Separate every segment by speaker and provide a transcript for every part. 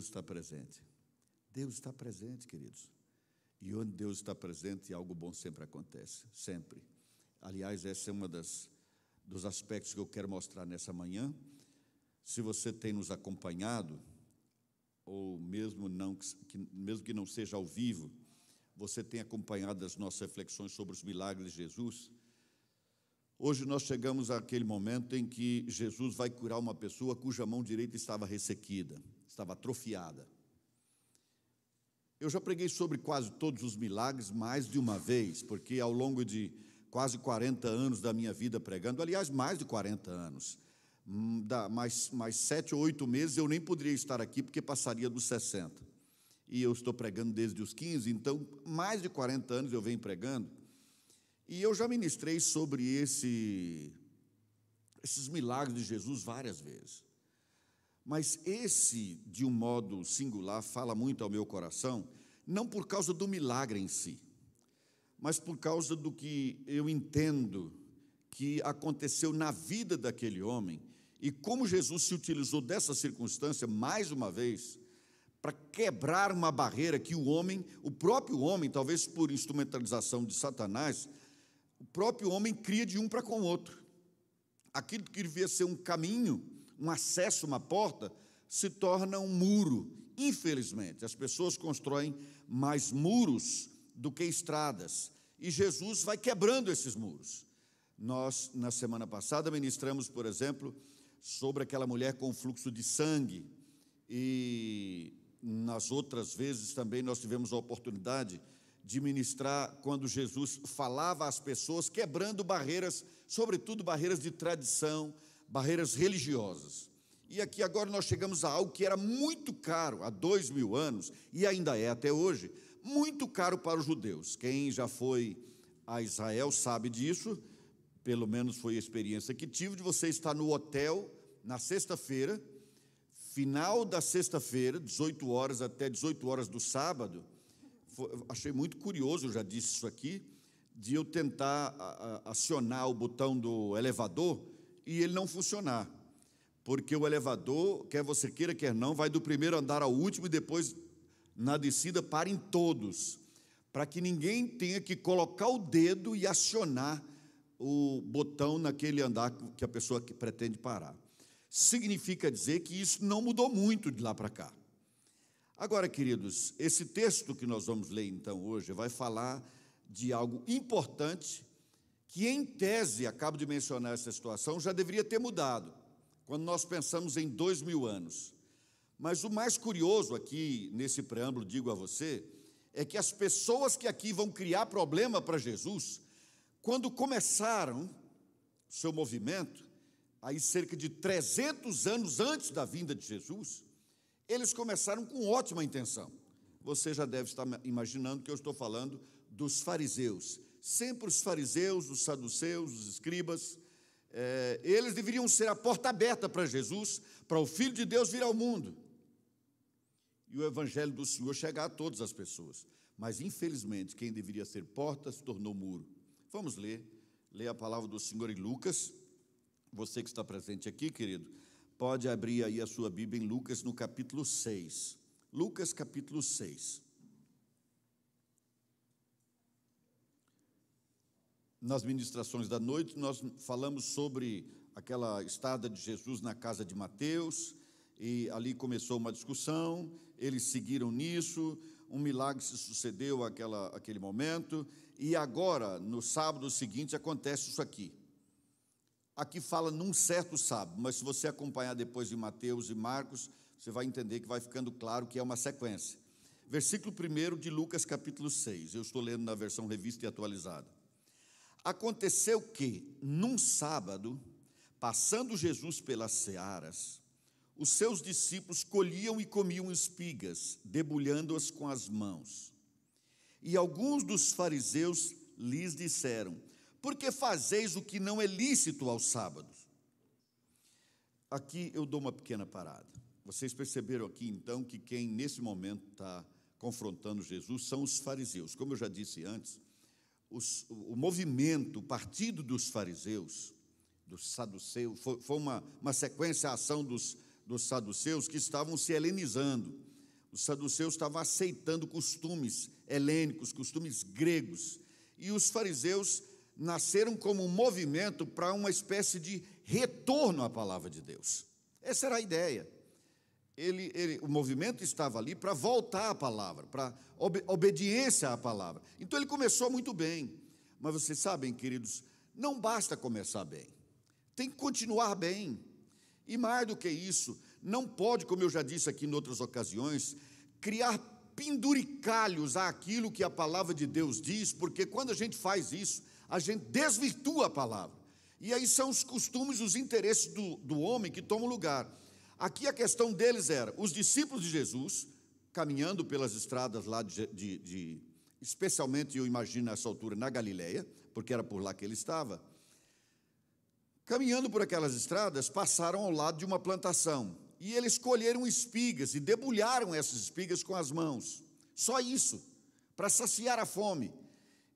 Speaker 1: Deus está presente. Deus está presente, queridos. E onde Deus está presente, algo bom sempre acontece, sempre. Aliás, essa é uma das dos aspectos que eu quero mostrar nessa manhã. Se você tem nos acompanhado, ou mesmo não que, mesmo que não seja ao vivo, você tem acompanhado as nossas reflexões sobre os milagres de Jesus. Hoje nós chegamos àquele momento em que Jesus vai curar uma pessoa cuja mão direita estava ressequida, estava atrofiada. Eu já preguei sobre quase todos os milagres mais de uma vez, porque ao longo de quase 40 anos da minha vida pregando, aliás, mais de 40 anos, hum, mais, mais sete ou oito meses eu nem poderia estar aqui porque passaria dos 60. E eu estou pregando desde os 15, então mais de 40 anos eu venho pregando. E eu já ministrei sobre esse, esses milagres de Jesus várias vezes. Mas esse, de um modo singular, fala muito ao meu coração, não por causa do milagre em si, mas por causa do que eu entendo que aconteceu na vida daquele homem e como Jesus se utilizou dessa circunstância mais uma vez para quebrar uma barreira que o homem, o próprio homem, talvez por instrumentalização de Satanás, o próprio homem cria de um para com o outro. Aquilo que devia ser um caminho, um acesso, uma porta, se torna um muro. Infelizmente, as pessoas constroem mais muros do que estradas. E Jesus vai quebrando esses muros. Nós, na semana passada, ministramos, por exemplo, sobre aquela mulher com fluxo de sangue. E nas outras vezes também nós tivemos a oportunidade de ministrar quando Jesus falava às pessoas, quebrando barreiras, sobretudo barreiras de tradição, barreiras religiosas. E aqui agora nós chegamos a algo que era muito caro há dois mil anos, e ainda é até hoje, muito caro para os judeus. Quem já foi a Israel sabe disso, pelo menos foi a experiência que tive, de você estar no hotel na sexta-feira, final da sexta-feira, 18 horas até 18 horas do sábado, achei muito curioso, eu já disse isso aqui, de eu tentar acionar o botão do elevador e ele não funcionar. Porque o elevador, quer você queira, quer não, vai do primeiro andar ao último e depois, na descida, para em todos. Para que ninguém tenha que colocar o dedo e acionar o botão naquele andar que a pessoa pretende parar. Significa dizer que isso não mudou muito de lá para cá. Agora, queridos, esse texto que nós vamos ler então hoje vai falar de algo importante que, em tese, acabo de mencionar essa situação, já deveria ter mudado, quando nós pensamos em dois mil anos. Mas o mais curioso aqui, nesse preâmbulo, digo a você, é que as pessoas que aqui vão criar problema para Jesus, quando começaram seu movimento, aí cerca de 300 anos antes da vinda de Jesus, eles começaram com ótima intenção. Você já deve estar imaginando que eu estou falando dos fariseus. Sempre os fariseus, os saduceus, os escribas, é, eles deveriam ser a porta aberta para Jesus, para o Filho de Deus vir ao mundo. E o Evangelho do Senhor chegar a todas as pessoas. Mas, infelizmente, quem deveria ser porta se tornou muro. Vamos ler, ler a palavra do Senhor em Lucas. Você que está presente aqui, querido, Pode abrir aí a sua Bíblia em Lucas no capítulo 6. Lucas capítulo 6. Nas ministrações da noite, nós falamos sobre aquela estada de Jesus na casa de Mateus, e ali começou uma discussão, eles seguiram nisso, um milagre se sucedeu àquela, àquele momento, e agora, no sábado seguinte, acontece isso aqui aqui fala num certo sábado, mas se você acompanhar depois de Mateus e Marcos, você vai entender que vai ficando claro que é uma sequência. Versículo 1 de Lucas, capítulo 6. Eu estou lendo na versão revista e atualizada. Aconteceu que, num sábado, passando Jesus pelas searas, os seus discípulos colhiam e comiam espigas, debulhando-as com as mãos. E alguns dos fariseus lhes disseram: porque fazeis o que não é lícito aos sábados. Aqui eu dou uma pequena parada. Vocês perceberam aqui então que quem nesse momento está confrontando Jesus são os fariseus. Como eu já disse antes, os, o movimento, o partido dos fariseus, dos saduceus, foi, foi uma, uma sequência, a ação dos, dos saduceus que estavam se helenizando. Os saduceus estavam aceitando costumes helênicos, costumes gregos. E os fariseus nasceram como um movimento para uma espécie de retorno à palavra de Deus. Essa era a ideia. Ele, ele, o movimento estava ali para voltar à palavra, para ob, obediência à palavra. Então ele começou muito bem. Mas vocês sabem, queridos, não basta começar bem, tem que continuar bem. E mais do que isso, não pode, como eu já disse aqui em outras ocasiões, criar penduricalhos àquilo que a palavra de Deus diz, porque quando a gente faz isso, a gente desvirtua a palavra. E aí são os costumes, os interesses do, do homem que tomam lugar. Aqui a questão deles era: os discípulos de Jesus, caminhando pelas estradas lá de, de, de especialmente eu imagino nessa altura na Galileia, porque era por lá que ele estava. Caminhando por aquelas estradas, passaram ao lado de uma plantação e eles colheram espigas e debulharam essas espigas com as mãos. Só isso, para saciar a fome.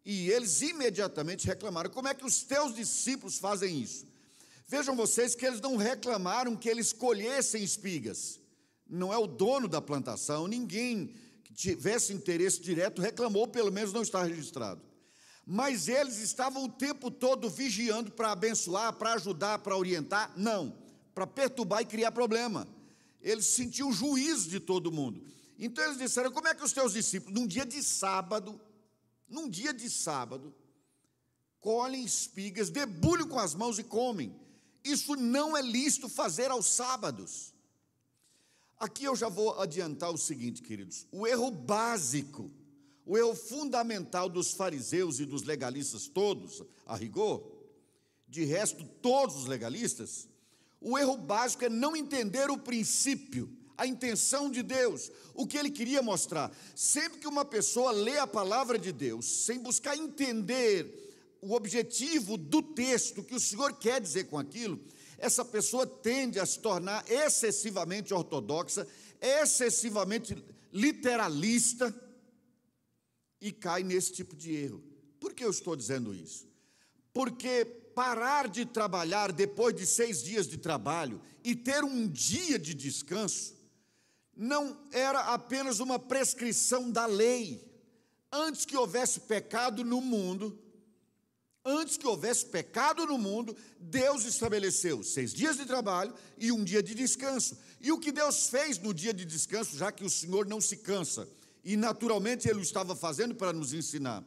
Speaker 1: E eles imediatamente reclamaram: como é que os teus discípulos fazem isso? Vejam vocês que eles não reclamaram que eles colhessem espigas. Não é o dono da plantação, ninguém que tivesse interesse direto reclamou, pelo menos não está registrado. Mas eles estavam o tempo todo vigiando para abençoar, para ajudar, para orientar? Não, para perturbar e criar problema. Eles sentiam o juízo de todo mundo. Então eles disseram: como é que os teus discípulos, num dia de sábado, num dia de sábado, colhem espigas, debulham com as mãos e comem? Isso não é lícito fazer aos sábados. Aqui eu já vou adiantar o seguinte, queridos: o erro básico, o erro fundamental dos fariseus e dos legalistas todos, a rigor, de resto, todos os legalistas, o erro básico é não entender o princípio, a intenção de Deus, o que ele queria mostrar. Sempre que uma pessoa lê a palavra de Deus, sem buscar entender o objetivo do texto, que o Senhor quer dizer com aquilo, essa pessoa tende a se tornar excessivamente ortodoxa, excessivamente literalista e cai nesse tipo de erro. Por que eu estou dizendo isso? Porque parar de trabalhar depois de seis dias de trabalho e ter um dia de descanso não era apenas uma prescrição da lei. Antes que houvesse pecado no mundo, Antes que houvesse pecado no mundo, Deus estabeleceu seis dias de trabalho e um dia de descanso. E o que Deus fez no dia de descanso, já que o Senhor não se cansa, e naturalmente Ele o estava fazendo para nos ensinar,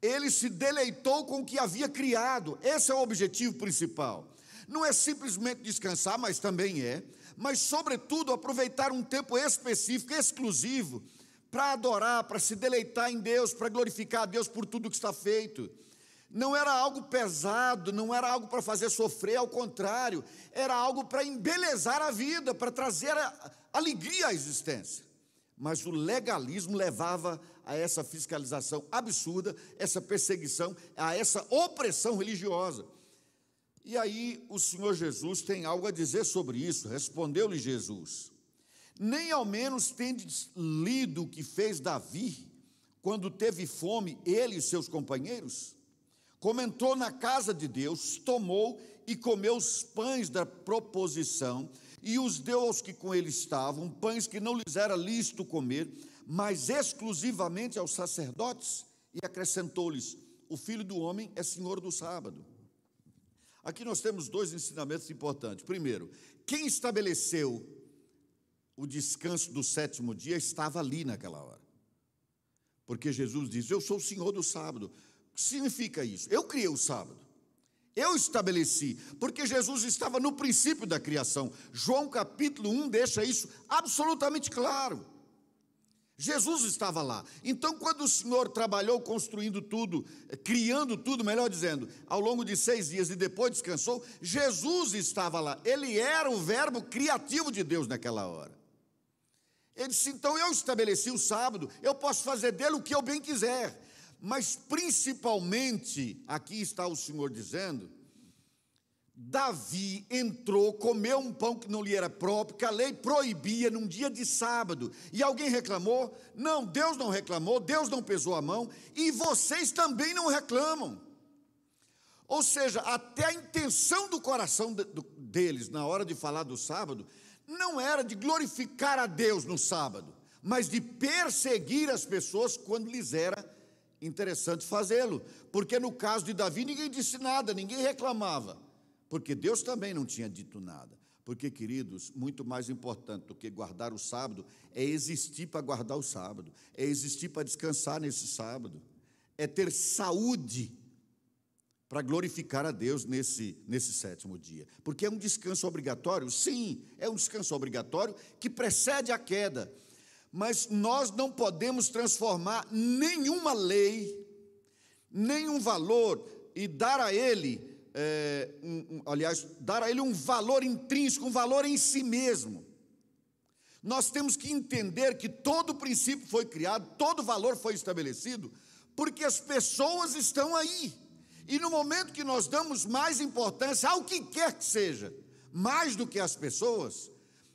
Speaker 1: Ele se deleitou com o que havia criado. Esse é o objetivo principal. Não é simplesmente descansar, mas também é, mas, sobretudo, aproveitar um tempo específico, exclusivo, para adorar, para se deleitar em Deus, para glorificar a Deus por tudo que está feito não era algo pesado, não era algo para fazer sofrer, ao contrário, era algo para embelezar a vida, para trazer alegria à existência. Mas o legalismo levava a essa fiscalização absurda, essa perseguição, a essa opressão religiosa. E aí o Senhor Jesus tem algo a dizer sobre isso. Respondeu-lhe Jesus: Nem ao menos tendes lido o que fez Davi quando teve fome, ele e seus companheiros? Como entrou na casa de Deus, tomou e comeu os pães da proposição e os deu aos que com ele estavam, pães que não lhes era lícito comer, mas exclusivamente aos sacerdotes, e acrescentou-lhes: O filho do homem é senhor do sábado. Aqui nós temos dois ensinamentos importantes. Primeiro, quem estabeleceu o descanso do sétimo dia estava ali naquela hora. Porque Jesus diz: Eu sou o senhor do sábado significa isso? Eu criei o sábado. Eu estabeleci, porque Jesus estava no princípio da criação. João capítulo 1 deixa isso absolutamente claro. Jesus estava lá. Então, quando o Senhor trabalhou construindo tudo, criando tudo, melhor dizendo, ao longo de seis dias e depois descansou, Jesus estava lá. Ele era o verbo criativo de Deus naquela hora. Ele disse: então eu estabeleci o sábado, eu posso fazer dele o que eu bem quiser. Mas principalmente, aqui está o Senhor dizendo, Davi entrou, comeu um pão que não lhe era próprio, que a lei proibia num dia de sábado. E alguém reclamou? Não, Deus não reclamou, Deus não pesou a mão, e vocês também não reclamam. Ou seja, até a intenção do coração deles na hora de falar do sábado não era de glorificar a Deus no sábado, mas de perseguir as pessoas quando lhes era interessante fazê-lo. Porque no caso de Davi, ninguém disse nada, ninguém reclamava, porque Deus também não tinha dito nada. Porque, queridos, muito mais importante do que guardar o sábado é existir para guardar o sábado, é existir para descansar nesse sábado, é ter saúde para glorificar a Deus nesse, nesse sétimo dia. Porque é um descanso obrigatório? Sim, é um descanso obrigatório que precede a queda. Mas nós não podemos transformar nenhuma lei, nenhum valor e dar a ele, é, um, um, aliás, dar a ele um valor intrínseco, um valor em si mesmo. Nós temos que entender que todo princípio foi criado, todo valor foi estabelecido, porque as pessoas estão aí. E no momento que nós damos mais importância ao que quer que seja, mais do que às pessoas,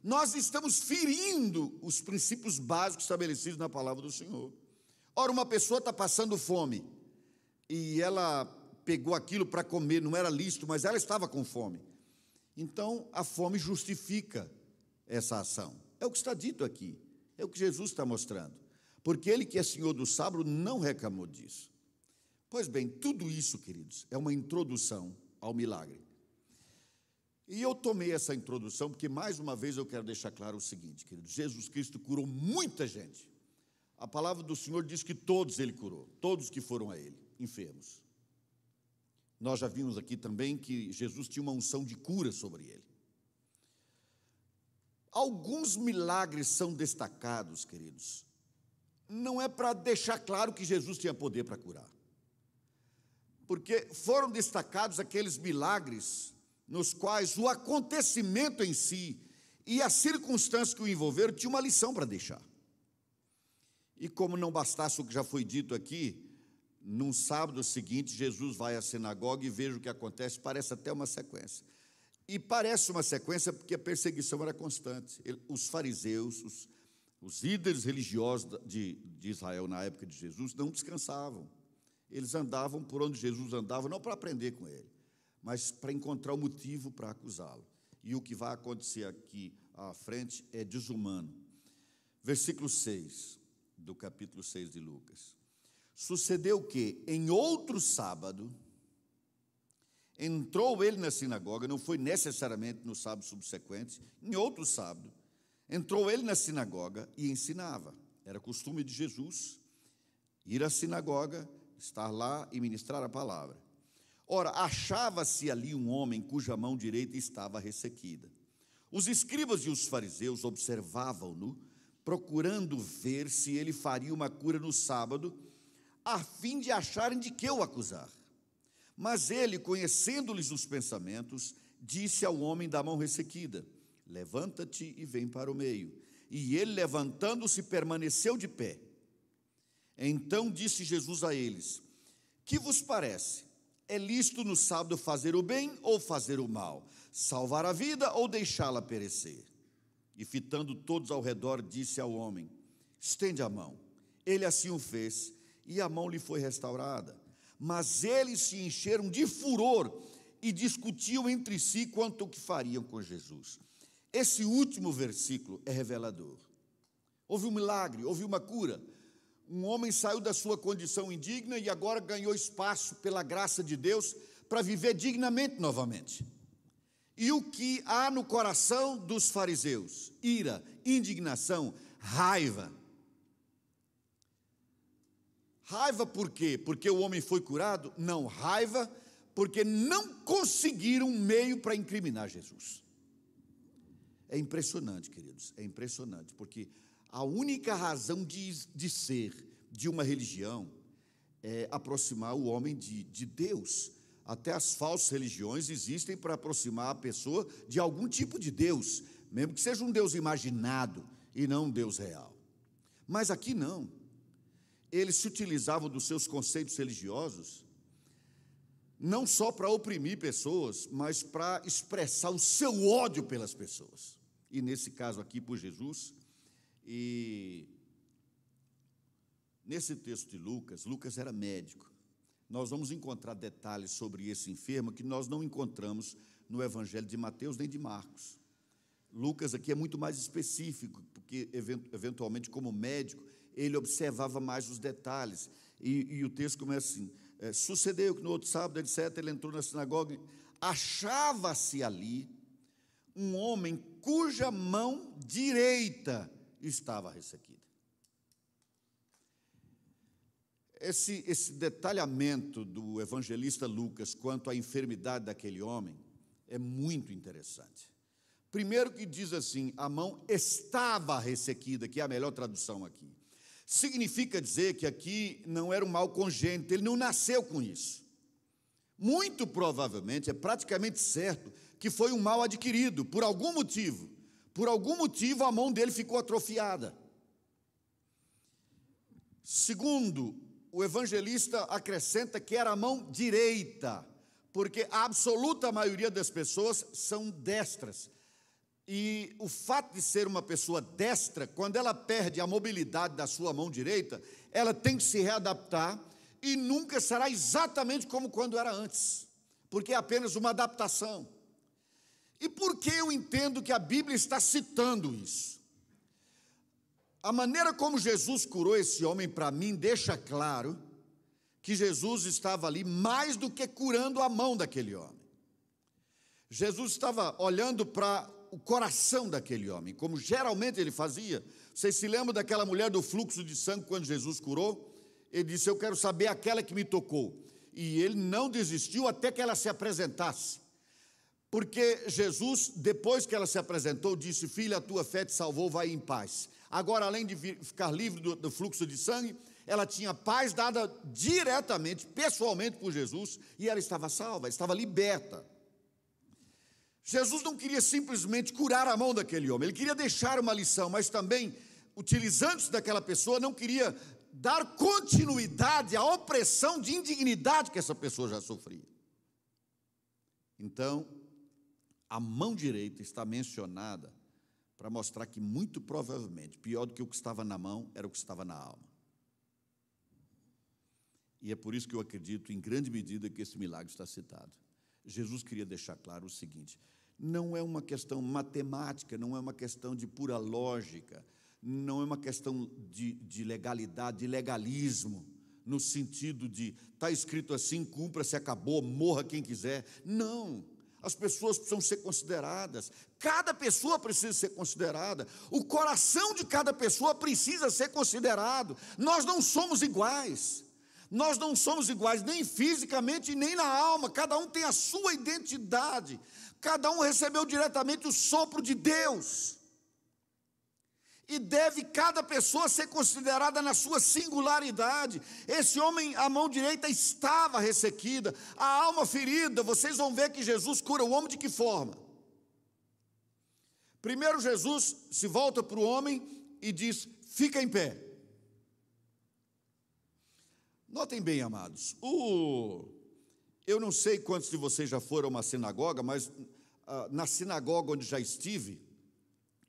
Speaker 1: nós estamos ferindo os princípios básicos estabelecidos na palavra do Senhor. Ora, uma pessoa está passando fome e ela pegou aquilo para comer, não era lícito, mas ela estava com fome. Então, a fome justifica essa ação. É o que está dito aqui, é o que Jesus está mostrando. Porque ele que é Senhor do sábado não reclamou disso. Pois bem, tudo isso, queridos, é uma introdução ao milagre. E eu tomei essa introdução porque, mais uma vez, eu quero deixar claro o seguinte, queridos: Jesus Cristo curou muita gente. A palavra do Senhor diz que todos ele curou, todos que foram a ele, enfermos. Nós já vimos aqui também que Jesus tinha uma unção de cura sobre ele. Alguns milagres são destacados, queridos, não é para deixar claro que Jesus tinha poder para curar porque foram destacados aqueles milagres nos quais o acontecimento em si e as circunstâncias que o envolveram tinha uma lição para deixar. E como não bastasse o que já foi dito aqui, num sábado seguinte, Jesus vai à sinagoga e veja o que acontece, parece até uma sequência. E parece uma sequência porque a perseguição era constante. Os fariseus, os, os líderes religiosos de, de Israel na época de Jesus não descansavam. Eles andavam por onde Jesus andava, não para aprender com ele, mas para encontrar o motivo para acusá-lo. E o que vai acontecer aqui à frente é desumano. Versículo 6 do capítulo 6 de Lucas. Sucedeu que, em outro sábado, entrou ele na sinagoga, não foi necessariamente no sábado subsequente, em outro sábado, entrou ele na sinagoga e ensinava. Era costume de Jesus ir à sinagoga estar lá e ministrar a palavra. Ora, achava-se ali um homem cuja mão direita estava ressequida. Os escribas e os fariseus observavam-no, procurando ver se ele faria uma cura no sábado, a fim de acharem de que o acusar. Mas ele, conhecendo-lhes os pensamentos, disse ao homem da mão ressequida: Levanta-te e vem para o meio. E ele, levantando-se, permaneceu de pé. Então disse Jesus a eles: Que vos parece? É lícito no sábado fazer o bem ou fazer o mal? Salvar a vida ou deixá-la perecer? E fitando todos ao redor, disse ao homem: Estende a mão. Ele assim o fez, e a mão lhe foi restaurada. Mas eles se encheram de furor e discutiam entre si quanto o que fariam com Jesus. Esse último versículo é revelador. Houve um milagre, houve uma cura, um homem saiu da sua condição indigna e agora ganhou espaço pela graça de Deus para viver dignamente novamente. E o que há no coração dos fariseus? Ira, indignação, raiva. Raiva por quê? Porque o homem foi curado? Não, raiva porque não conseguiram um meio para incriminar Jesus. É impressionante, queridos, é impressionante, porque a única razão de, de ser de uma religião é aproximar o homem de, de Deus. Até as falsas religiões existem para aproximar a pessoa de algum tipo de Deus, mesmo que seja um Deus imaginado e não um Deus real. Mas aqui não. Eles se utilizavam dos seus conceitos religiosos não só para oprimir pessoas, mas para expressar o seu ódio pelas pessoas. E nesse caso aqui, por Jesus, e nesse texto de Lucas, Lucas era médico. Nós vamos encontrar detalhes sobre esse enfermo que nós não encontramos no Evangelho de Mateus nem de Marcos. Lucas aqui é muito mais específico, porque eventualmente, como médico, ele observava mais os detalhes. E, e o texto começa assim: é, sucedeu que no outro sábado, etc., ele entrou na sinagoga, achava-se ali um homem cuja mão direita estava ressequida. Esse, esse detalhamento do evangelista Lucas quanto à enfermidade daquele homem é muito interessante. Primeiro que diz assim, a mão estava ressequida, que é a melhor tradução aqui. Significa dizer que aqui não era um mal congênito, ele não nasceu com isso. Muito provavelmente, é praticamente certo, que foi um mal adquirido, por algum motivo. Por algum motivo a mão dele ficou atrofiada. Segundo, o evangelista acrescenta que era a mão direita, porque a absoluta maioria das pessoas são destras. E o fato de ser uma pessoa destra, quando ela perde a mobilidade da sua mão direita, ela tem que se readaptar e nunca será exatamente como quando era antes, porque é apenas uma adaptação. E por que eu entendo que a Bíblia está citando isso? A maneira como Jesus curou esse homem, para mim, deixa claro que Jesus estava ali mais do que curando a mão daquele homem. Jesus estava olhando para o coração daquele homem, como geralmente ele fazia. Vocês se lembram daquela mulher do fluxo de sangue quando Jesus curou? Ele disse: Eu quero saber aquela que me tocou. E ele não desistiu até que ela se apresentasse. Porque Jesus, depois que ela se apresentou, disse: Filha, a tua fé te salvou, vai em paz. Agora, além de ficar livre do, do fluxo de sangue, ela tinha paz dada diretamente, pessoalmente por Jesus, e ela estava salva, estava liberta. Jesus não queria simplesmente curar a mão daquele homem, ele queria deixar uma lição, mas também, utilizando-se daquela pessoa, não queria dar continuidade à opressão de indignidade que essa pessoa já sofria. Então, a mão direita está mencionada para mostrar que, muito provavelmente, pior do que o que estava na mão era o que estava na alma. E é por isso que eu acredito, em grande medida, que esse milagre está citado. Jesus queria deixar claro o seguinte: não é uma questão matemática, não é uma questão de pura lógica, não é uma questão de, de legalidade, de legalismo, no sentido de está escrito assim, cumpra-se, acabou, morra quem quiser. Não. As pessoas precisam ser consideradas, cada pessoa precisa ser considerada, o coração de cada pessoa precisa ser considerado. Nós não somos iguais. Nós não somos iguais nem fisicamente nem na alma, cada um tem a sua identidade, cada um recebeu diretamente o sopro de Deus. E deve cada pessoa ser considerada na sua singularidade. Esse homem, a mão direita estava ressequida, a alma ferida. Vocês vão ver que Jesus cura o homem de que forma? Primeiro, Jesus se volta para o homem e diz: Fica em pé. Notem bem, amados, o, eu não sei quantos de vocês já foram a uma sinagoga, mas ah, na sinagoga onde já estive,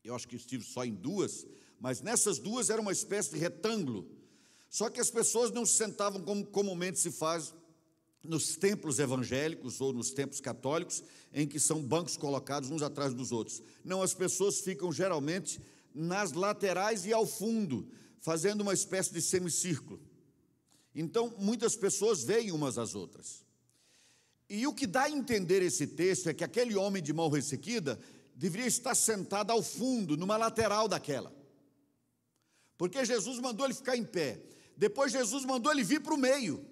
Speaker 1: eu acho que estive só em duas, mas nessas duas era uma espécie de retângulo. Só que as pessoas não se sentavam como comumente se faz nos templos evangélicos ou nos templos católicos, em que são bancos colocados uns atrás dos outros. Não, as pessoas ficam geralmente nas laterais e ao fundo, fazendo uma espécie de semicírculo. Então, muitas pessoas veem umas às outras. E o que dá a entender esse texto é que aquele homem de mão ressequida deveria estar sentado ao fundo, numa lateral daquela. Porque Jesus mandou ele ficar em pé. Depois Jesus mandou ele vir para o meio.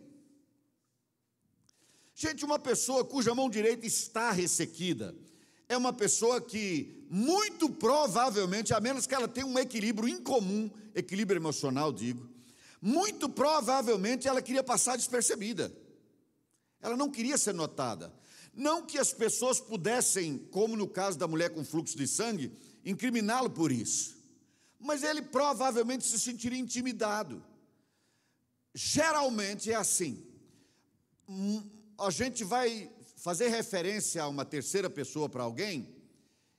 Speaker 1: Gente, uma pessoa cuja mão direita está ressequida, é uma pessoa que, muito provavelmente, a menos que ela tenha um equilíbrio incomum, equilíbrio emocional, digo, muito provavelmente ela queria passar despercebida. Ela não queria ser notada. Não que as pessoas pudessem, como no caso da mulher com fluxo de sangue, incriminá-lo por isso. Mas ele provavelmente se sentiria intimidado. Geralmente é assim. Hum, a gente vai fazer referência a uma terceira pessoa para alguém.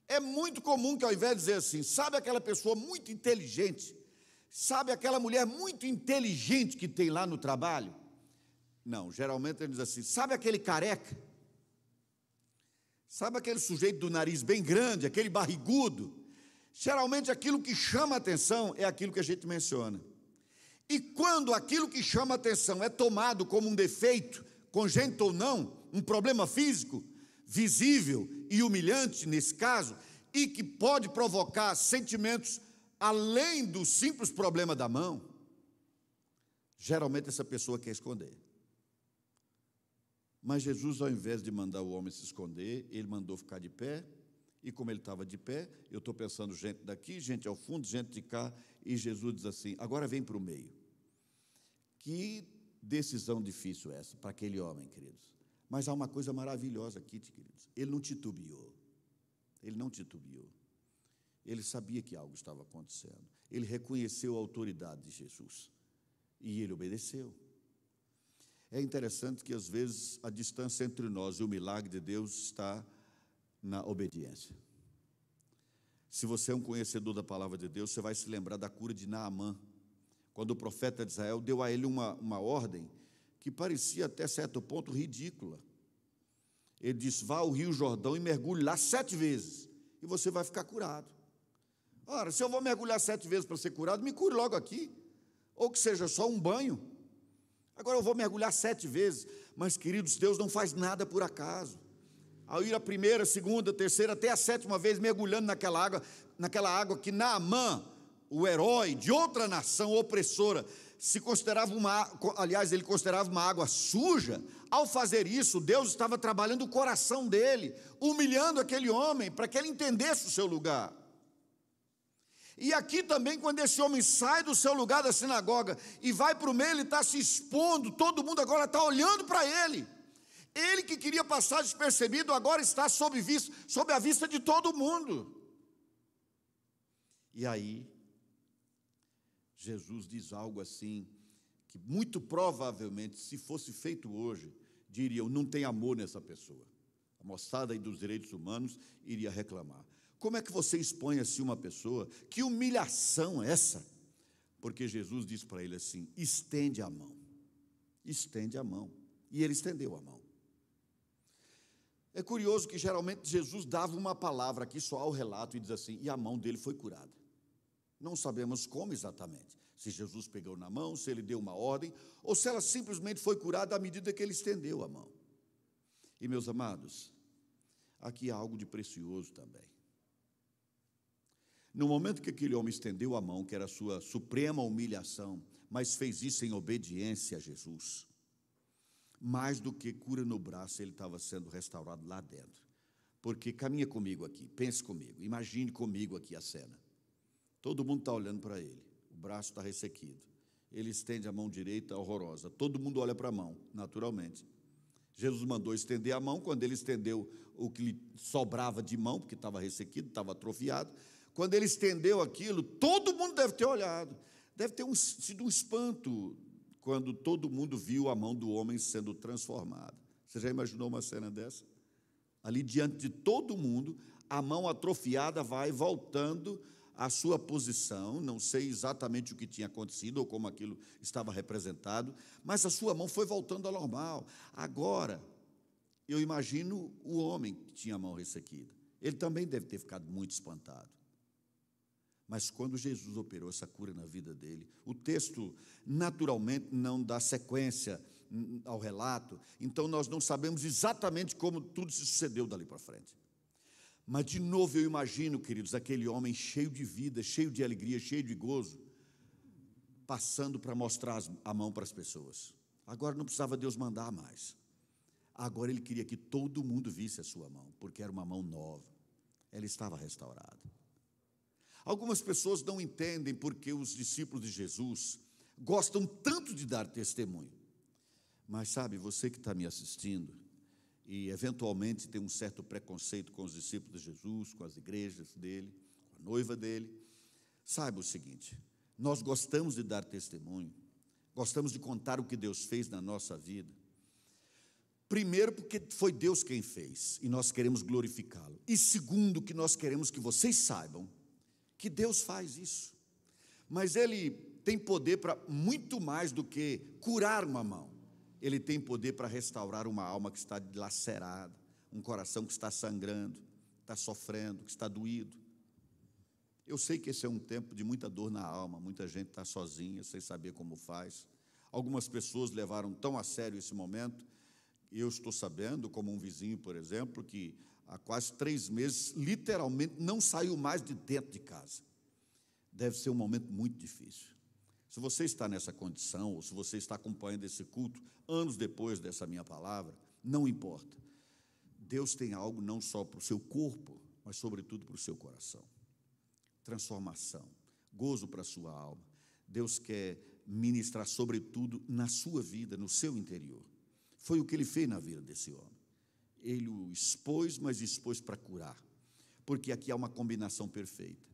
Speaker 1: É muito comum que ao invés de dizer assim, sabe aquela pessoa muito inteligente, Sabe aquela mulher muito inteligente que tem lá no trabalho? Não, geralmente ele diz assim: sabe aquele careca? Sabe aquele sujeito do nariz bem grande, aquele barrigudo? Geralmente aquilo que chama atenção é aquilo que a gente menciona. E quando aquilo que chama atenção é tomado como um defeito, congênito ou não, um problema físico, visível e humilhante nesse caso, e que pode provocar sentimentos além do simples problema da mão, geralmente essa pessoa quer esconder. Mas Jesus, ao invés de mandar o homem se esconder, ele mandou ficar de pé, e como ele estava de pé, eu estou pensando gente daqui, gente ao fundo, gente de cá, e Jesus diz assim: agora vem para o meio. Que decisão difícil essa para aquele homem, queridos. Mas há uma coisa maravilhosa aqui, queridos. Ele não titubeou. Ele não titubeou. Ele sabia que algo estava acontecendo. Ele reconheceu a autoridade de Jesus. E ele obedeceu. É interessante que às vezes a distância entre nós e o milagre de Deus está na obediência. Se você é um conhecedor da palavra de Deus, você vai se lembrar da cura de Naamã, quando o profeta de Israel deu a ele uma, uma ordem que parecia até certo ponto ridícula. Ele disse: Vá ao Rio Jordão e mergulhe lá sete vezes, e você vai ficar curado. Ora, se eu vou mergulhar sete vezes para ser curado, me cure logo aqui, ou que seja só um banho. Agora eu vou mergulhar sete vezes, mas queridos, Deus não faz nada por acaso. Ao ir a primeira, segunda, terceira, até a sétima vez mergulhando naquela água, naquela água que Naamã, o herói de outra nação opressora, se considerava uma, aliás, ele considerava uma água suja. Ao fazer isso, Deus estava trabalhando o coração dele, humilhando aquele homem para que ele entendesse o seu lugar. E aqui também, quando esse homem sai do seu lugar da sinagoga e vai para o meio, ele está se expondo, todo mundo agora está olhando para ele. Ele que queria passar despercebido, agora está sob, vista, sob a vista de todo mundo. E aí, Jesus diz algo assim, que muito provavelmente, se fosse feito hoje, diriam: não tem amor nessa pessoa. A moçada aí dos direitos humanos iria reclamar. Como é que você expõe assim uma pessoa? Que humilhação é essa? Porque Jesus disse para ele assim: estende a mão, estende a mão. E ele estendeu a mão. É curioso que geralmente Jesus dava uma palavra aqui só ao relato e diz assim: e a mão dele foi curada. Não sabemos como exatamente. Se Jesus pegou na mão, se ele deu uma ordem, ou se ela simplesmente foi curada à medida que ele estendeu a mão. E meus amados, aqui há algo de precioso também. No momento que aquele homem estendeu a mão, que era a sua suprema humilhação, mas fez isso em obediência a Jesus, mais do que cura no braço, ele estava sendo restaurado lá dentro. Porque caminha comigo aqui, pense comigo, imagine comigo aqui a cena. Todo mundo está olhando para ele, o braço está ressequido. Ele estende a mão direita, horrorosa. Todo mundo olha para a mão, naturalmente. Jesus mandou estender a mão, quando ele estendeu o que lhe sobrava de mão, porque estava ressequido, estava atrofiado, quando ele estendeu aquilo, todo mundo deve ter olhado. Deve ter um, sido um espanto quando todo mundo viu a mão do homem sendo transformada. Você já imaginou uma cena dessa? Ali diante de todo mundo, a mão atrofiada vai voltando à sua posição, não sei exatamente o que tinha acontecido ou como aquilo estava representado, mas a sua mão foi voltando ao normal. Agora, eu imagino o homem que tinha a mão ressequida. Ele também deve ter ficado muito espantado. Mas quando Jesus operou essa cura na vida dele, o texto naturalmente não dá sequência ao relato, então nós não sabemos exatamente como tudo se sucedeu dali para frente. Mas de novo eu imagino, queridos, aquele homem cheio de vida, cheio de alegria, cheio de gozo, passando para mostrar a mão para as pessoas. Agora não precisava Deus mandar mais. Agora ele queria que todo mundo visse a sua mão, porque era uma mão nova. Ela estava restaurada. Algumas pessoas não entendem porque os discípulos de Jesus gostam tanto de dar testemunho. Mas sabe, você que está me assistindo e eventualmente tem um certo preconceito com os discípulos de Jesus, com as igrejas dele, com a noiva dele, saiba o seguinte: nós gostamos de dar testemunho, gostamos de contar o que Deus fez na nossa vida. Primeiro, porque foi Deus quem fez e nós queremos glorificá-lo. E segundo, que nós queremos que vocês saibam que Deus faz isso. Mas Ele tem poder para muito mais do que curar uma mão. Ele tem poder para restaurar uma alma que está dilacerada, um coração que está sangrando, está sofrendo, que está doído. Eu sei que esse é um tempo de muita dor na alma, muita gente está sozinha, sem saber como faz. Algumas pessoas levaram tão a sério esse momento. Eu estou sabendo, como um vizinho, por exemplo, que há quase três meses, literalmente, não saiu mais de dentro de casa. Deve ser um momento muito difícil. Se você está nessa condição, ou se você está acompanhando esse culto, anos depois dessa minha palavra, não importa. Deus tem algo não só para o seu corpo, mas sobretudo para o seu coração. Transformação, gozo para a sua alma. Deus quer ministrar sobretudo na sua vida, no seu interior. Foi o que ele fez na vida desse homem. Ele o expôs, mas expôs para curar. Porque aqui há uma combinação perfeita.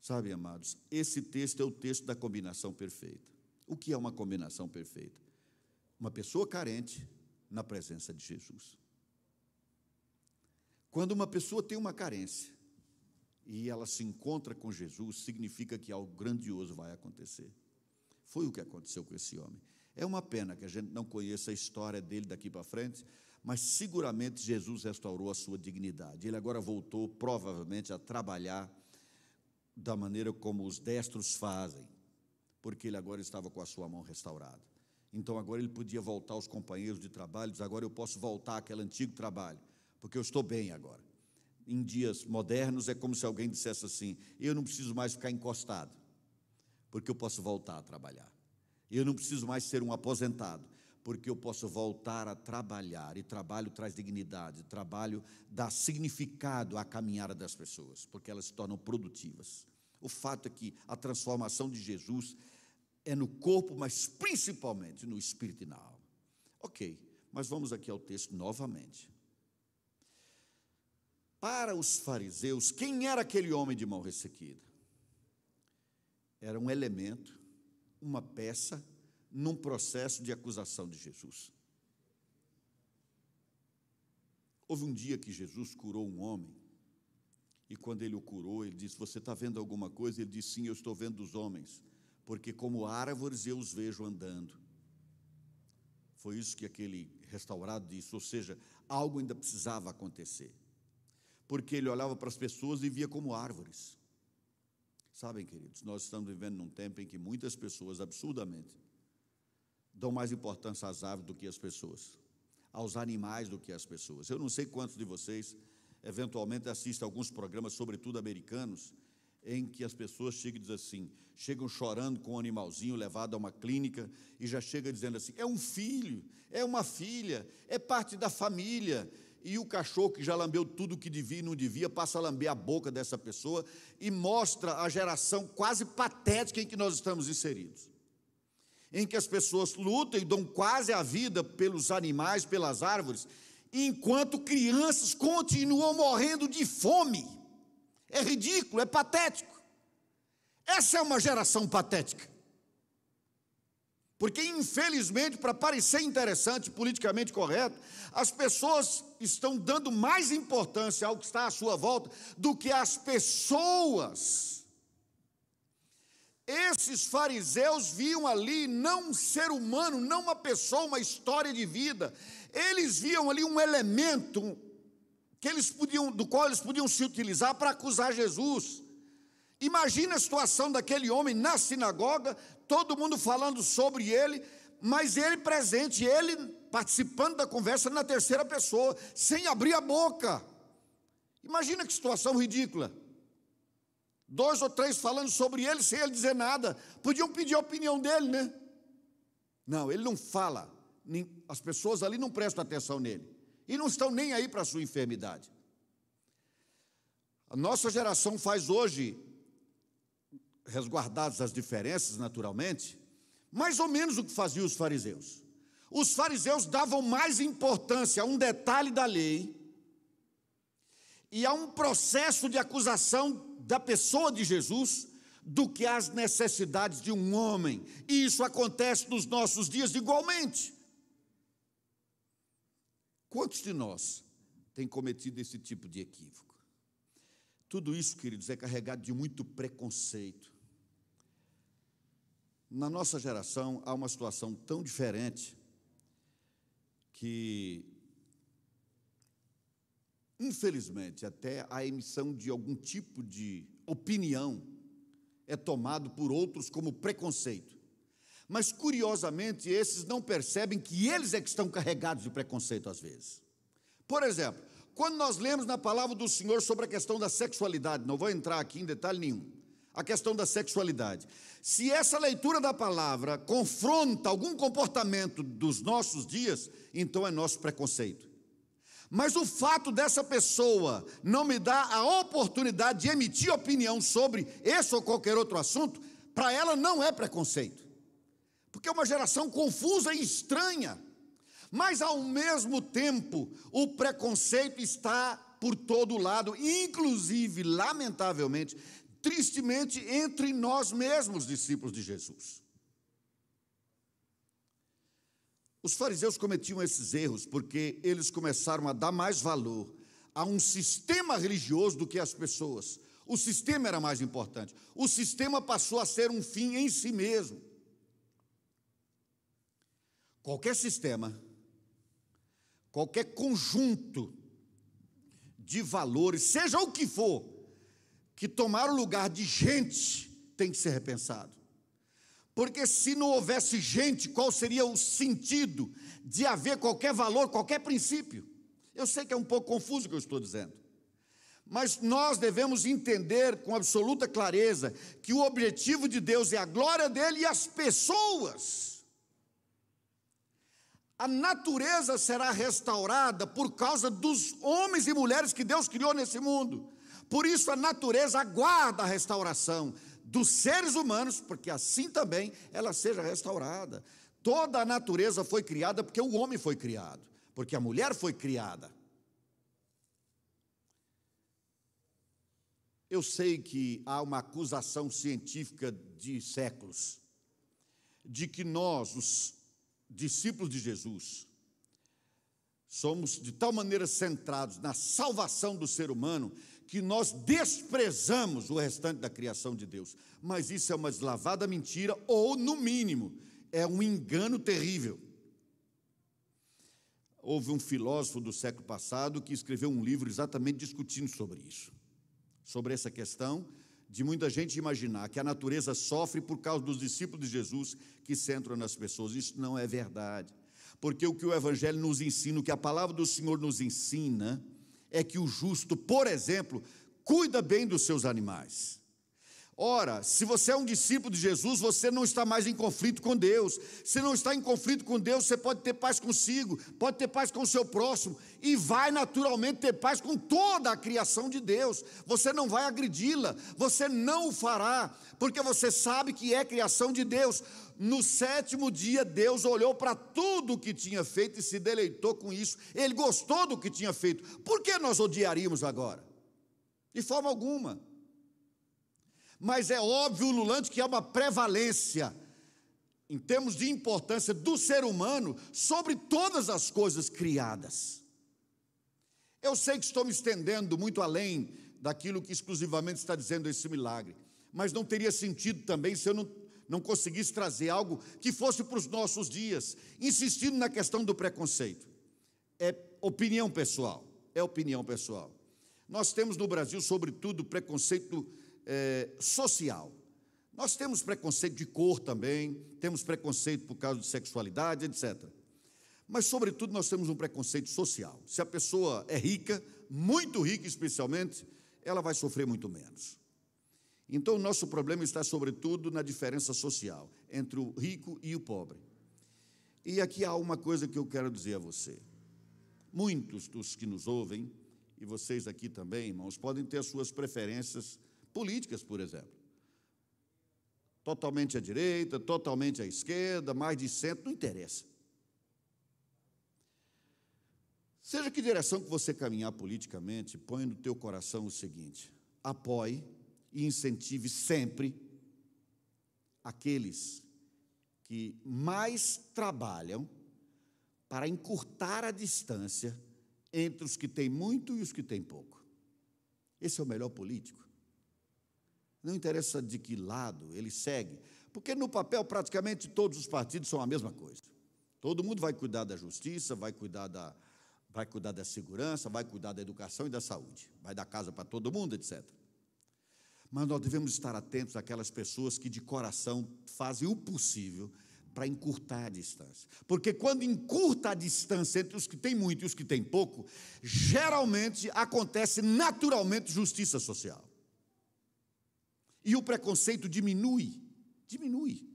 Speaker 1: Sabe, amados, esse texto é o texto da combinação perfeita. O que é uma combinação perfeita? Uma pessoa carente na presença de Jesus. Quando uma pessoa tem uma carência e ela se encontra com Jesus, significa que algo grandioso vai acontecer. Foi o que aconteceu com esse homem. É uma pena que a gente não conheça a história dele daqui para frente, mas seguramente Jesus restaurou a sua dignidade. Ele agora voltou, provavelmente, a trabalhar da maneira como os destros fazem, porque ele agora estava com a sua mão restaurada. Então agora ele podia voltar aos companheiros de trabalho, agora eu posso voltar àquele antigo trabalho, porque eu estou bem agora. Em dias modernos é como se alguém dissesse assim: eu não preciso mais ficar encostado, porque eu posso voltar a trabalhar. Eu não preciso mais ser um aposentado, porque eu posso voltar a trabalhar, e trabalho traz dignidade, trabalho dá significado à caminhada das pessoas, porque elas se tornam produtivas. O fato é que a transformação de Jesus é no corpo, mas principalmente no espírito e na alma. Ok, mas vamos aqui ao texto novamente. Para os fariseus, quem era aquele homem de mão ressequida? Era um elemento, uma peça num processo de acusação de Jesus. Houve um dia que Jesus curou um homem, e quando ele o curou, ele disse: Você está vendo alguma coisa? Ele disse: Sim, eu estou vendo os homens, porque como árvores eu os vejo andando. Foi isso que aquele restaurado disse, ou seja, algo ainda precisava acontecer, porque ele olhava para as pessoas e via como árvores. Sabem, queridos, nós estamos vivendo num tempo em que muitas pessoas, absurdamente, dão mais importância às aves do que às pessoas, aos animais do que às pessoas. Eu não sei quantos de vocês eventualmente assistem alguns programas, sobretudo americanos, em que as pessoas chegam e dizem assim, chegam chorando com um animalzinho levado a uma clínica e já chega dizendo assim: é um filho, é uma filha, é parte da família. E o cachorro que já lambeu tudo que devia e não devia, passa a lamber a boca dessa pessoa e mostra a geração quase patética em que nós estamos inseridos em que as pessoas lutam e dão quase a vida pelos animais, pelas árvores, enquanto crianças continuam morrendo de fome. É ridículo, é patético. Essa é uma geração patética. Porque, infelizmente, para parecer interessante, politicamente correto, as pessoas estão dando mais importância ao que está à sua volta do que às pessoas esses fariseus viam ali não um ser humano, não uma pessoa, uma história de vida. Eles viam ali um elemento que eles podiam, do qual eles podiam se utilizar para acusar Jesus. Imagina a situação daquele homem na sinagoga, todo mundo falando sobre ele, mas ele presente, ele participando da conversa na terceira pessoa, sem abrir a boca. Imagina que situação ridícula dois ou três falando sobre ele sem ele dizer nada. Podiam pedir a opinião dele, né? Não, ele não fala. As pessoas ali não prestam atenção nele. E não estão nem aí para a sua enfermidade. A nossa geração faz hoje, resguardadas as diferenças naturalmente, mais ou menos o que faziam os fariseus. Os fariseus davam mais importância a um detalhe da lei e a um processo de acusação da pessoa de Jesus do que as necessidades de um homem. E isso acontece nos nossos dias igualmente. Quantos de nós têm cometido esse tipo de equívoco? Tudo isso, queridos, é carregado de muito preconceito. Na nossa geração há uma situação tão diferente que infelizmente, até a emissão de algum tipo de opinião é tomado por outros como preconceito. Mas, curiosamente, esses não percebem que eles é que estão carregados de preconceito às vezes. Por exemplo, quando nós lemos na palavra do Senhor sobre a questão da sexualidade, não vou entrar aqui em detalhe nenhum, a questão da sexualidade. Se essa leitura da palavra confronta algum comportamento dos nossos dias, então é nosso preconceito. Mas o fato dessa pessoa não me dar a oportunidade de emitir opinião sobre esse ou qualquer outro assunto, para ela não é preconceito. Porque é uma geração confusa e estranha. Mas ao mesmo tempo, o preconceito está por todo lado, inclusive, lamentavelmente, tristemente, entre nós mesmos, discípulos de Jesus. Os fariseus cometiam esses erros porque eles começaram a dar mais valor a um sistema religioso do que às pessoas. O sistema era mais importante. O sistema passou a ser um fim em si mesmo. Qualquer sistema qualquer conjunto de valores, seja o que for, que tomar o lugar de gente, tem que ser repensado. Porque se não houvesse gente, qual seria o sentido de haver qualquer valor, qualquer princípio? Eu sei que é um pouco confuso o que eu estou dizendo. Mas nós devemos entender com absoluta clareza que o objetivo de Deus é a glória dele e as pessoas a natureza será restaurada por causa dos homens e mulheres que Deus criou nesse mundo. Por isso a natureza aguarda a restauração dos seres humanos, porque assim também ela seja restaurada. Toda a natureza foi criada porque o homem foi criado, porque a mulher foi criada. Eu sei que há uma acusação científica de séculos de que nós, os discípulos de Jesus, somos de tal maneira centrados na salvação do ser humano que nós desprezamos o restante da criação de Deus. Mas isso é uma deslavada mentira, ou, no mínimo, é um engano terrível. Houve um filósofo do século passado que escreveu um livro exatamente discutindo sobre isso, sobre essa questão de muita gente imaginar que a natureza sofre por causa dos discípulos de Jesus que centram nas pessoas. Isso não é verdade. Porque o que o Evangelho nos ensina, o que a palavra do Senhor nos ensina, é que o justo, por exemplo, cuida bem dos seus animais. Ora, se você é um discípulo de Jesus, você não está mais em conflito com Deus. Se não está em conflito com Deus, você pode ter paz consigo, pode ter paz com o seu próximo e vai naturalmente ter paz com toda a criação de Deus. Você não vai agredi-la, você não o fará, porque você sabe que é criação de Deus. No sétimo dia, Deus olhou para tudo o que tinha feito e se deleitou com isso. Ele gostou do que tinha feito. Por que nós odiaríamos agora? De forma alguma mas é óbvio, Lulante, que há uma prevalência em termos de importância do ser humano sobre todas as coisas criadas. Eu sei que estou me estendendo muito além daquilo que exclusivamente está dizendo esse milagre, mas não teria sentido também se eu não, não conseguisse trazer algo que fosse para os nossos dias, insistindo na questão do preconceito. É opinião pessoal, é opinião pessoal. Nós temos no Brasil, sobretudo, preconceito é, social. Nós temos preconceito de cor também, temos preconceito por causa de sexualidade, etc. Mas, sobretudo, nós temos um preconceito social. Se a pessoa é rica, muito rica especialmente, ela vai sofrer muito menos. Então, o nosso problema está, sobretudo, na diferença social entre o rico e o pobre. E aqui há uma coisa que eu quero dizer a você. Muitos dos que nos ouvem, e vocês aqui também, irmãos, podem ter as suas preferências políticas, por exemplo. Totalmente à direita, totalmente à esquerda, mais de centro, não interessa. Seja que direção que você caminhar politicamente, põe no teu coração o seguinte: apoie e incentive sempre aqueles que mais trabalham para encurtar a distância entre os que têm muito e os que têm pouco. Esse é o melhor político. Não interessa de que lado ele segue, porque no papel praticamente todos os partidos são a mesma coisa. Todo mundo vai cuidar da justiça, vai cuidar da, vai cuidar da segurança, vai cuidar da educação e da saúde, vai dar casa para todo mundo, etc. Mas nós devemos estar atentos àquelas pessoas que de coração fazem o possível para encurtar a distância. Porque quando encurta a distância entre os que têm muito e os que têm pouco, geralmente acontece naturalmente justiça social. E o preconceito diminui, diminui.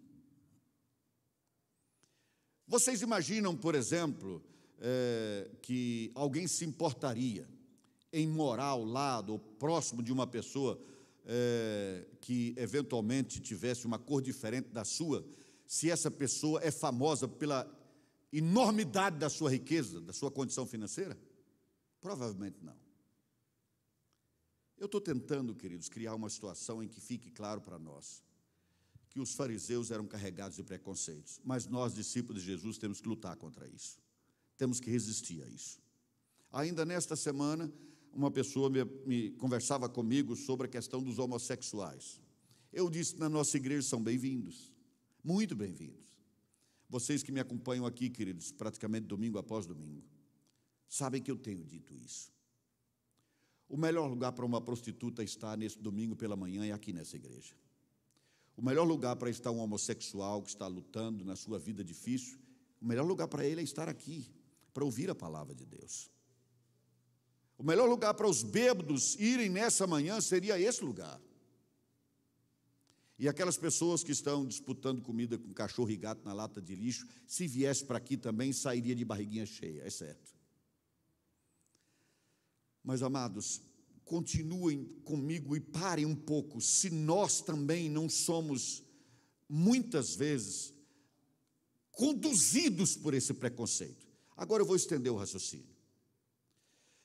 Speaker 1: Vocês imaginam, por exemplo, é, que alguém se importaria em morar ao lado ou próximo de uma pessoa é, que eventualmente tivesse uma cor diferente da sua, se essa pessoa é famosa pela enormidade da sua riqueza, da sua condição financeira? Provavelmente não. Eu estou tentando, queridos, criar uma situação em que fique claro para nós que os fariseus eram carregados de preconceitos, mas nós, discípulos de Jesus, temos que lutar contra isso. Temos que resistir a isso. Ainda nesta semana, uma pessoa me, me conversava comigo sobre a questão dos homossexuais. Eu disse na nossa igreja são bem-vindos, muito bem-vindos. Vocês que me acompanham aqui, queridos, praticamente domingo após domingo, sabem que eu tenho dito isso. O melhor lugar para uma prostituta estar nesse domingo pela manhã é aqui nessa igreja. O melhor lugar para estar um homossexual que está lutando na sua vida difícil, o melhor lugar para ele é estar aqui, para ouvir a palavra de Deus. O melhor lugar para os bêbados irem nessa manhã seria esse lugar. E aquelas pessoas que estão disputando comida com cachorro e gato na lata de lixo, se viesse para aqui também, sairia de barriguinha cheia, é certo. Mas, amados, continuem comigo e parem um pouco. Se nós também não somos, muitas vezes, conduzidos por esse preconceito. Agora eu vou estender o raciocínio.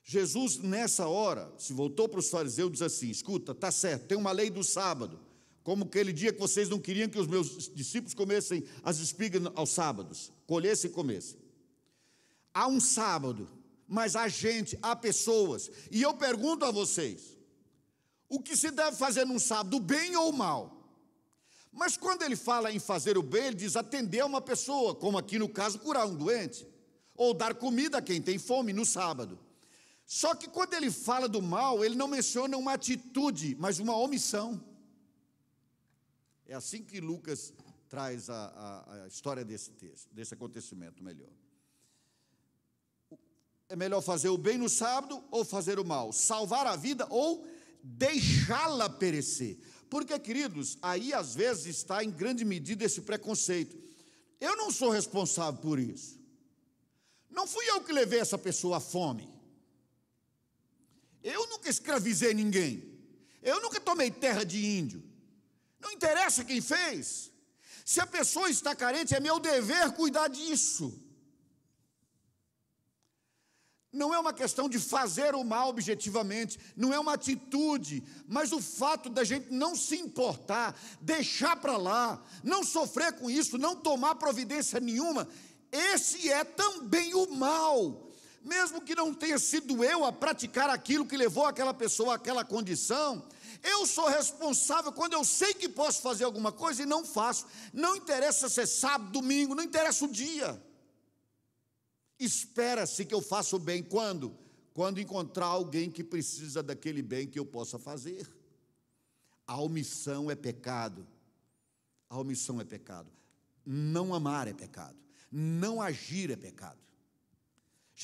Speaker 1: Jesus, nessa hora, se voltou para os fariseus e diz assim: escuta, está certo, tem uma lei do sábado, como aquele dia que vocês não queriam que os meus discípulos comessem as espigas aos sábados, colhessem e comessem. Há um sábado, mas há gente, há pessoas, e eu pergunto a vocês: o que se deve fazer num sábado, bem ou mal? Mas quando ele fala em fazer o bem, ele diz atender a uma pessoa, como aqui no caso, curar um doente ou dar comida a quem tem fome no sábado. Só que quando ele fala do mal, ele não menciona uma atitude, mas uma omissão. É assim que Lucas traz a, a, a história desse texto, desse acontecimento melhor. É melhor fazer o bem no sábado ou fazer o mal? Salvar a vida ou deixá-la perecer? Porque, queridos, aí às vezes está em grande medida esse preconceito. Eu não sou responsável por isso. Não fui eu que levei essa pessoa à fome. Eu nunca escravizei ninguém. Eu nunca tomei terra de índio. Não interessa quem fez. Se a pessoa está carente, é meu dever cuidar disso. Não é uma questão de fazer o mal objetivamente, não é uma atitude, mas o fato da gente não se importar, deixar para lá, não sofrer com isso, não tomar providência nenhuma, esse é também o mal. Mesmo que não tenha sido eu a praticar aquilo que levou aquela pessoa àquela condição, eu sou responsável quando eu sei que posso fazer alguma coisa e não faço. Não interessa se é sábado, domingo, não interessa o dia. Espera-se que eu faça o bem quando? Quando encontrar alguém que precisa daquele bem que eu possa fazer. A omissão é pecado. A omissão é pecado. Não amar é pecado não agir é pecado.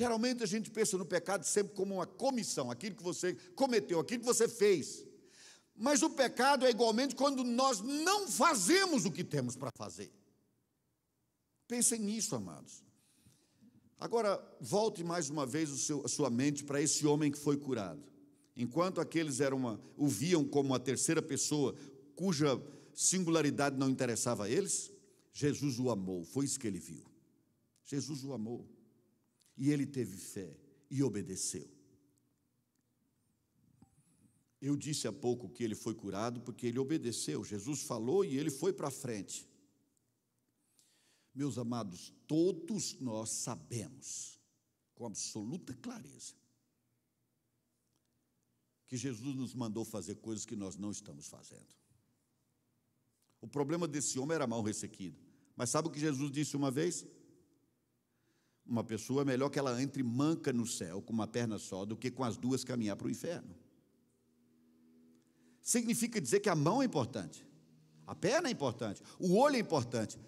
Speaker 1: Geralmente a gente pensa no pecado sempre como uma comissão, aquilo que você cometeu, aquilo que você fez. Mas o pecado é igualmente quando nós não fazemos o que temos para fazer. Pensem nisso, amados. Agora, volte mais uma vez seu, a sua mente para esse homem que foi curado. Enquanto aqueles eram uma, o viam como uma terceira pessoa, cuja singularidade não interessava a eles, Jesus o amou, foi isso que ele viu. Jesus o amou. E ele teve fé e obedeceu. Eu disse há pouco que ele foi curado porque ele obedeceu. Jesus falou e ele foi para frente. Meus amados, todos nós sabemos, com absoluta clareza, que Jesus nos mandou fazer coisas que nós não estamos fazendo. O problema desse homem era mal ressequido. Mas sabe o que Jesus disse uma vez? Uma pessoa, é melhor que ela entre manca no céu com uma perna só do que com as duas caminhar para o inferno. Significa dizer que a mão é importante, a perna é importante, o olho é importante,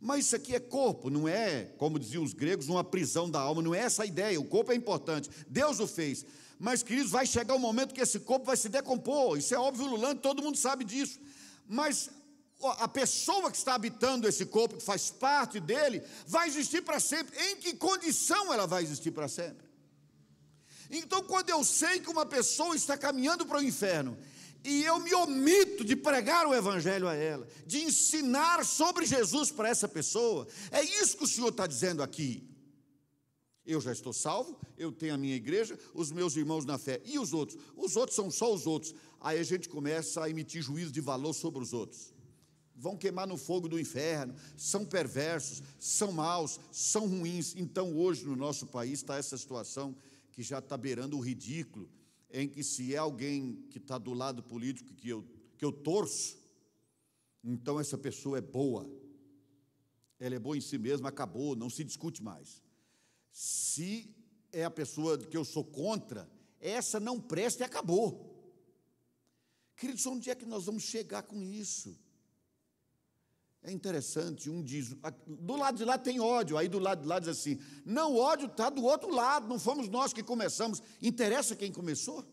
Speaker 1: mas isso aqui é corpo, não é, como diziam os gregos, uma prisão da alma, não é essa a ideia. O corpo é importante, Deus o fez. Mas, queridos, vai chegar o um momento que esse corpo vai se decompor, isso é óbvio, Lulante, todo mundo sabe disso. Mas a pessoa que está habitando esse corpo, que faz parte dele, vai existir para sempre. Em que condição ela vai existir para sempre? Então, quando eu sei que uma pessoa está caminhando para o inferno, e eu me omito de pregar o Evangelho a ela, de ensinar sobre Jesus para essa pessoa, é isso que o Senhor está dizendo aqui. Eu já estou salvo, eu tenho a minha igreja, os meus irmãos na fé, e os outros? Os outros são só os outros. Aí a gente começa a emitir juízo de valor sobre os outros. Vão queimar no fogo do inferno, são perversos, são maus, são ruins. Então, hoje no nosso país está essa situação que já está beirando o ridículo em que se é alguém que está do lado político que eu, que eu torço, então essa pessoa é boa. Ela é boa em si mesma, acabou, não se discute mais. Se é a pessoa que eu sou contra, essa não presta e acabou. Queridos, onde é que nós vamos chegar com isso? É interessante, um diz, do lado de lá tem ódio, aí do lado de lá diz assim: não, ódio está do outro lado, não fomos nós que começamos. Interessa quem começou?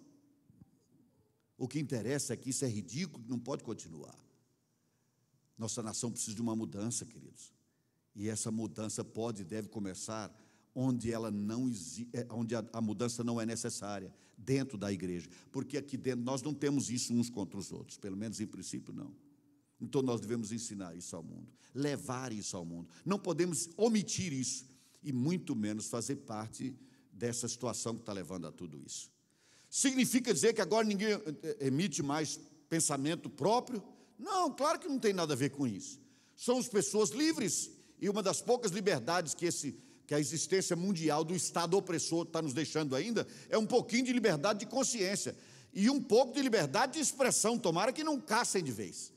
Speaker 1: O que interessa é que isso é ridículo, não pode continuar. Nossa nação precisa de uma mudança, queridos. E essa mudança pode e deve começar onde ela não é, onde a mudança não é necessária, dentro da igreja. Porque aqui dentro nós não temos isso uns contra os outros, pelo menos em princípio não. Então nós devemos ensinar isso ao mundo, levar isso ao mundo. Não podemos omitir isso e muito menos fazer parte dessa situação que está levando a tudo isso. Significa dizer que agora ninguém eh, eh, emite mais pensamento próprio? Não, claro que não tem nada a ver com isso. Somos pessoas livres e uma das poucas liberdades que esse que a existência mundial do Estado opressor está nos deixando ainda é um pouquinho de liberdade de consciência e um pouco de liberdade de expressão. Tomara que não caçem de vez.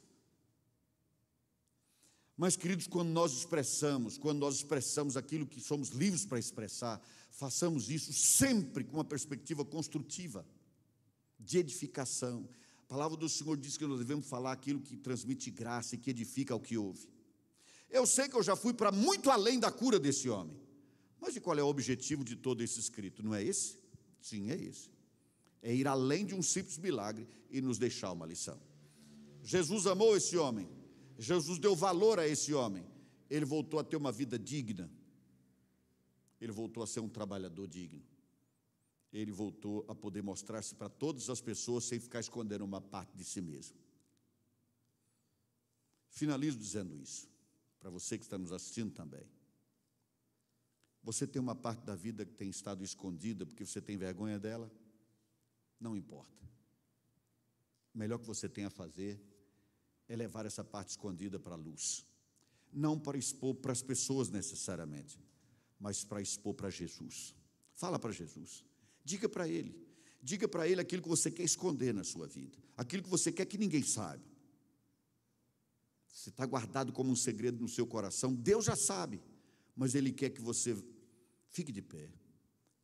Speaker 1: Mas, queridos, quando nós expressamos, quando nós expressamos aquilo que somos livres para expressar, façamos isso sempre com uma perspectiva construtiva, de edificação. A palavra do Senhor diz que nós devemos falar aquilo que transmite graça e que edifica ao que ouve. Eu sei que eu já fui para muito além da cura desse homem, mas e qual é o objetivo de todo esse escrito? Não é esse? Sim, é esse. É ir além de um simples milagre e nos deixar uma lição. Jesus amou esse homem Jesus deu valor a esse homem. Ele voltou a ter uma vida digna. Ele voltou a ser um trabalhador digno. Ele voltou a poder mostrar-se para todas as pessoas sem ficar escondendo uma parte de si mesmo. Finalizo dizendo isso, para você que está nos assistindo também. Você tem uma parte da vida que tem estado escondida porque você tem vergonha dela? Não importa. O melhor que você tem a fazer é levar essa parte escondida para a luz. Não para expor para as pessoas necessariamente, mas para expor para Jesus. Fala para Jesus. Diga para Ele. Diga para Ele aquilo que você quer esconder na sua vida, aquilo que você quer que ninguém saiba. Se está guardado como um segredo no seu coração, Deus já sabe, mas Ele quer que você fique de pé,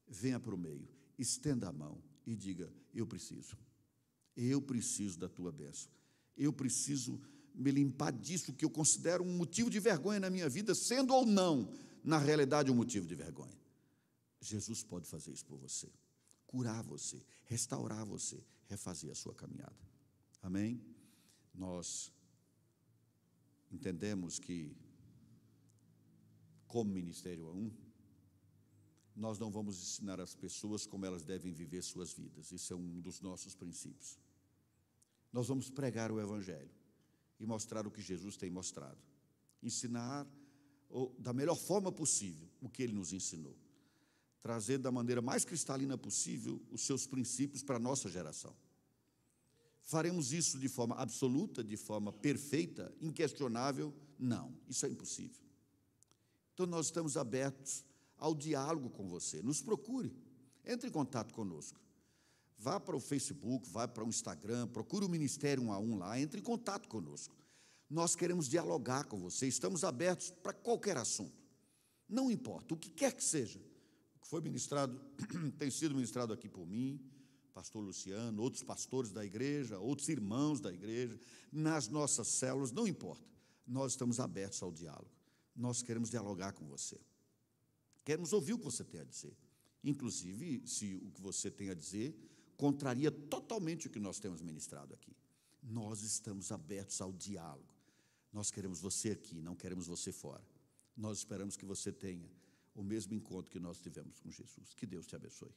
Speaker 1: venha para o meio, estenda a mão e diga: Eu preciso, eu preciso da tua bênção eu preciso me limpar disso que eu considero um motivo de vergonha na minha vida, sendo ou não, na realidade, um motivo de vergonha. Jesus pode fazer isso por você, curar você, restaurar você, refazer a sua caminhada. Amém? Nós entendemos que, como Ministério a um, nós não vamos ensinar as pessoas como elas devem viver suas vidas, isso é um dos nossos princípios. Nós vamos pregar o Evangelho e mostrar o que Jesus tem mostrado. Ensinar da melhor forma possível o que ele nos ensinou. Trazer da maneira mais cristalina possível os seus princípios para a nossa geração. Faremos isso de forma absoluta, de forma perfeita, inquestionável? Não, isso é impossível. Então nós estamos abertos ao diálogo com você. Nos procure, entre em contato conosco. Vá para o Facebook, vá para o Instagram, procure o Ministério um a um lá, entre em contato conosco. Nós queremos dialogar com você, estamos abertos para qualquer assunto. Não importa, o que quer que seja, o que foi ministrado, tem sido ministrado aqui por mim, pastor Luciano, outros pastores da igreja, outros irmãos da igreja, nas nossas células, não importa. Nós estamos abertos ao diálogo. Nós queremos dialogar com você. Queremos ouvir o que você tem a dizer. Inclusive, se o que você tem a dizer contraria totalmente o que nós temos ministrado aqui. Nós estamos abertos ao diálogo. Nós queremos você aqui, não queremos você fora. Nós esperamos que você tenha o mesmo encontro que nós tivemos com Jesus. Que Deus te abençoe.